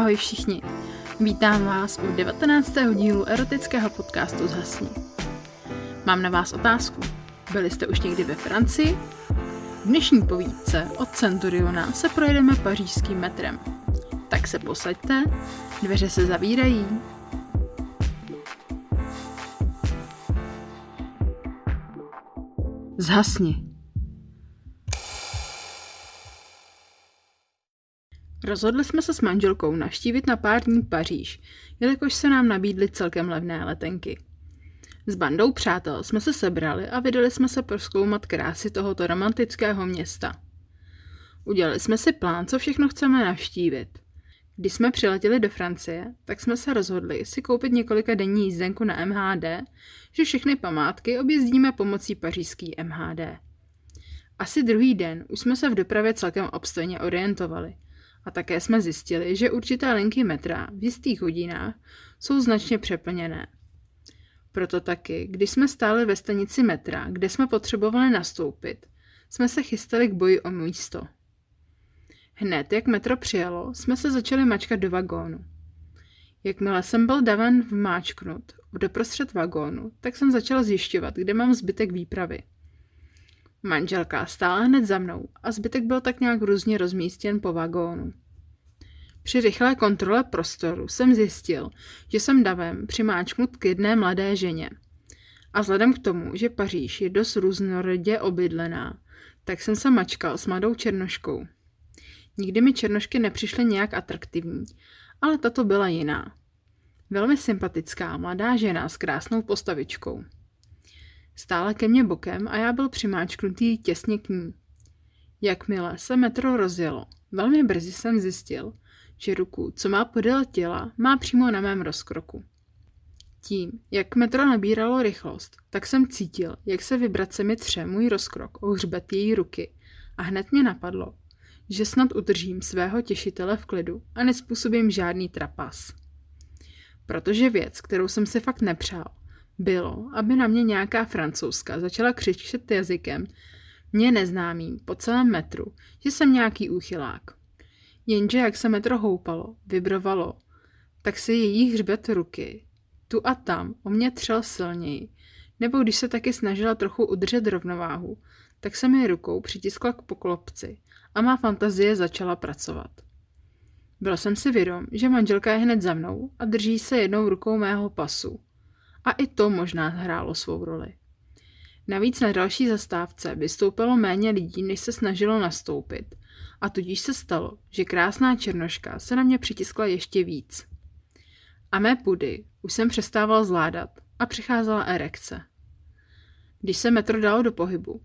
Ahoj všichni, vítám vás u 19. dílu erotického podcastu Zhasni. Mám na vás otázku. Byli jste už někdy ve Francii? V dnešní povídce od Centuriona se projedeme pařížským metrem. Tak se posaďte, dveře se zavírají. Zhasni. Rozhodli jsme se s manželkou navštívit na pár dní Paříž, jelikož se nám nabídly celkem levné letenky. S bandou přátel jsme se sebrali a vydali jsme se proskoumat krásy tohoto romantického města. Udělali jsme si plán, co všechno chceme navštívit. Když jsme přiletěli do Francie, tak jsme se rozhodli si koupit několika denní jízdenku na MHD, že všechny památky objezdíme pomocí pařížský MHD. Asi druhý den už jsme se v dopravě celkem obstojně orientovali – a také jsme zjistili, že určité linky metra v jistých hodinách jsou značně přeplněné. Proto taky, když jsme stáli ve stanici metra, kde jsme potřebovali nastoupit, jsme se chystali k boji o místo. Hned, jak metro přijelo, jsme se začali mačkat do vagónu. Jakmile jsem byl daven vmáčknut doprostřed vagónu, tak jsem začala zjišťovat, kde mám zbytek výpravy. Manželka stála hned za mnou a zbytek byl tak nějak různě rozmístěn po vagónu. Při rychlé kontrole prostoru jsem zjistil, že jsem davem přimáčknut k jedné mladé ženě. A vzhledem k tomu, že Paříž je dost různorodě obydlená, tak jsem se mačkal s mladou černoškou. Nikdy mi černošky nepřišly nějak atraktivní, ale tato byla jiná. Velmi sympatická mladá žena s krásnou postavičkou. Stála ke mně bokem a já byl přimáčknutý těsně k ní. Jakmile se metro rozjelo, velmi brzy jsem zjistil, že ruku, co má podél těla, má přímo na mém rozkroku. Tím, jak metro nabíralo rychlost, tak jsem cítil, jak se mi tře můj rozkrok o hřbet její ruky a hned mě napadlo, že snad udržím svého těšitele v klidu a nespůsobím žádný trapas. Protože věc, kterou jsem si fakt nepřál, bylo, aby na mě nějaká francouzska začala křičet jazykem, mě neznámým po celém metru, že jsem nějaký úchylák. Jenže jak se metro houpalo, vibrovalo, tak si její hřbet ruky tu a tam o mě třel silněji, nebo když se taky snažila trochu udržet rovnováhu, tak se mi rukou přitiskla k poklopci a má fantazie začala pracovat. Byl jsem si vědom, že manželka je hned za mnou a drží se jednou rukou mého pasu. A i to možná hrálo svou roli. Navíc na další zastávce vystoupilo méně lidí, než se snažilo nastoupit. A tudíž se stalo, že krásná černoška se na mě přitiskla ještě víc. A mé pudy už jsem přestával zvládat a přicházela erekce. Když se metro dalo do pohybu,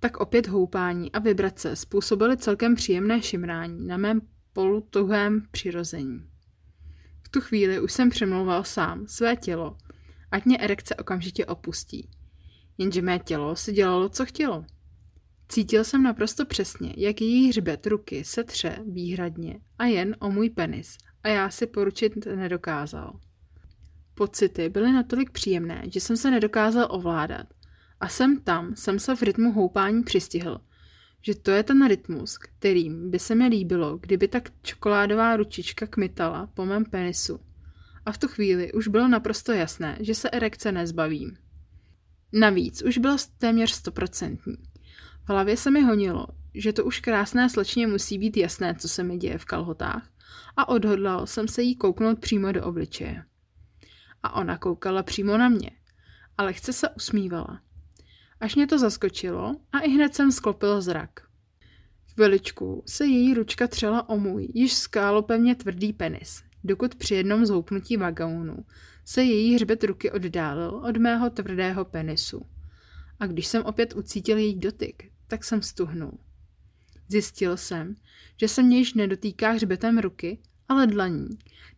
tak opět houpání a vibrace způsobily celkem příjemné šimrání na mém polutuhém přirození. V tu chvíli už jsem přemlouval sám své tělo, ať mě erekce okamžitě opustí. Jenže mé tělo si dělalo, co chtělo. Cítil jsem naprosto přesně, jak její hřbet ruky se tře výhradně a jen o můj penis a já si poručit nedokázal. Pocity byly natolik příjemné, že jsem se nedokázal ovládat a sem tam jsem se v rytmu houpání přistihl, že to je ten rytmus, kterým by se mi líbilo, kdyby tak čokoládová ručička kmitala po mém penisu. A v tu chvíli už bylo naprosto jasné, že se erekce nezbavím. Navíc už bylo téměř stoprocentní. V hlavě se mi honilo, že to už krásné slečně musí být jasné, co se mi děje v kalhotách a odhodlal jsem se jí kouknout přímo do obličeje. A ona koukala přímo na mě, ale chce se usmívala. Až mě to zaskočilo a i hned jsem sklopil zrak. Chviličku se její ručka třela o můj, již skálo pevně tvrdý penis, dokud při jednom zhoupnutí vagónu se její hřbet ruky oddálil od mého tvrdého penisu. A když jsem opět ucítil její dotyk, tak jsem stuhnul. Zjistil jsem, že se mě již nedotýká hřbetem ruky, ale dlaní,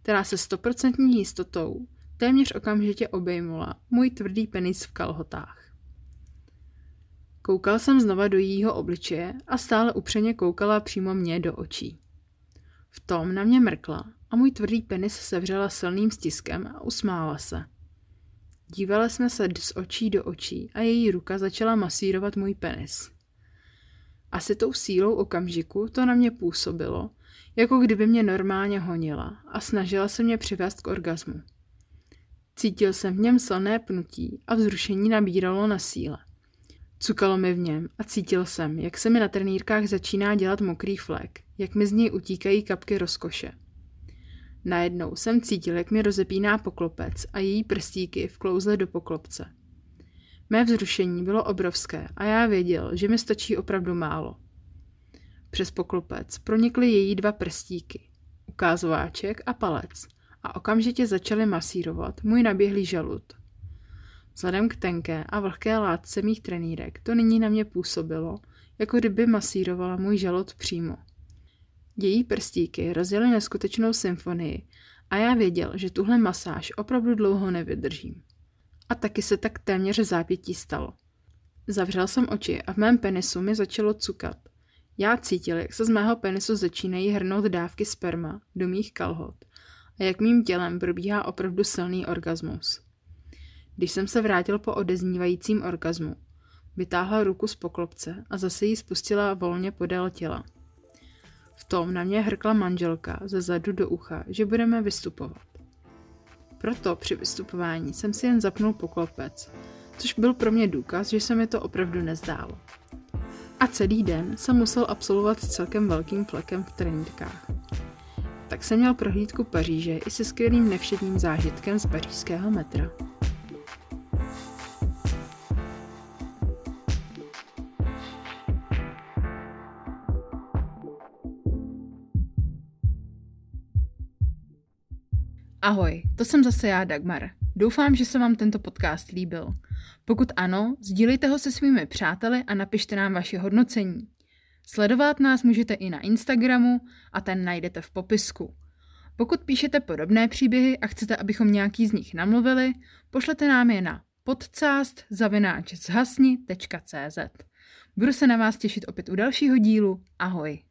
která se stoprocentní jistotou téměř okamžitě obejmula můj tvrdý penis v kalhotách. Koukal jsem znova do jejího obličeje a stále upřeně koukala přímo mě do očí. V tom na mě mrkla a můj tvrdý penis sevřela silným stiskem a usmála se. Dívali jsme se z očí do očí a její ruka začala masírovat můj penis. Asi tou sílou okamžiku to na mě působilo, jako kdyby mě normálně honila a snažila se mě přivést k orgazmu. Cítil jsem v něm silné pnutí a vzrušení nabíralo na síle. Cukalo mi v něm a cítil jsem, jak se mi na trenýrkách začíná dělat mokrý flek, jak mi z něj utíkají kapky rozkoše. Najednou jsem cítil, jak mi rozepíná poklopec a její prstíky vklouzly do poklopce. Mé vzrušení bylo obrovské a já věděl, že mi stačí opravdu málo. Přes poklopec pronikly její dva prstíky, ukázováček a palec a okamžitě začaly masírovat můj naběhlý žalud. Vzhledem k tenké a vlhké látce mých trenýrek to nyní na mě působilo, jako kdyby masírovala můj žalud přímo. Její prstíky rozjely neskutečnou symfonii a já věděl, že tuhle masáž opravdu dlouho nevydržím. A taky se tak téměř zápětí stalo. Zavřel jsem oči a v mém penisu mi začalo cukat. Já cítil, jak se z mého penisu začínají hrnout dávky sperma do mých kalhot a jak mým tělem probíhá opravdu silný orgasmus. Když jsem se vrátil po odeznívajícím orgazmu, vytáhla ruku z poklopce a zase ji spustila volně podél těla. V tom na mě hrkla manželka ze zadu do ucha, že budeme vystupovat. Proto při vystupování jsem si jen zapnul poklopec, což byl pro mě důkaz, že se mi to opravdu nezdálo. A celý den jsem musel absolvovat s celkem velkým flekem v trenýrkách. Tak jsem měl prohlídku Paříže i se skvělým nevšedním zážitkem z pařížského metra. Ahoj, to jsem zase já, Dagmar. Doufám, že se vám tento podcast líbil. Pokud ano, sdílejte ho se svými přáteli a napište nám vaše hodnocení. Sledovat nás můžete i na Instagramu a ten najdete v popisku. Pokud píšete podobné příběhy a chcete, abychom nějaký z nich namluvili, pošlete nám je na podcast.zhasni.cz Budu se na vás těšit opět u dalšího dílu. Ahoj!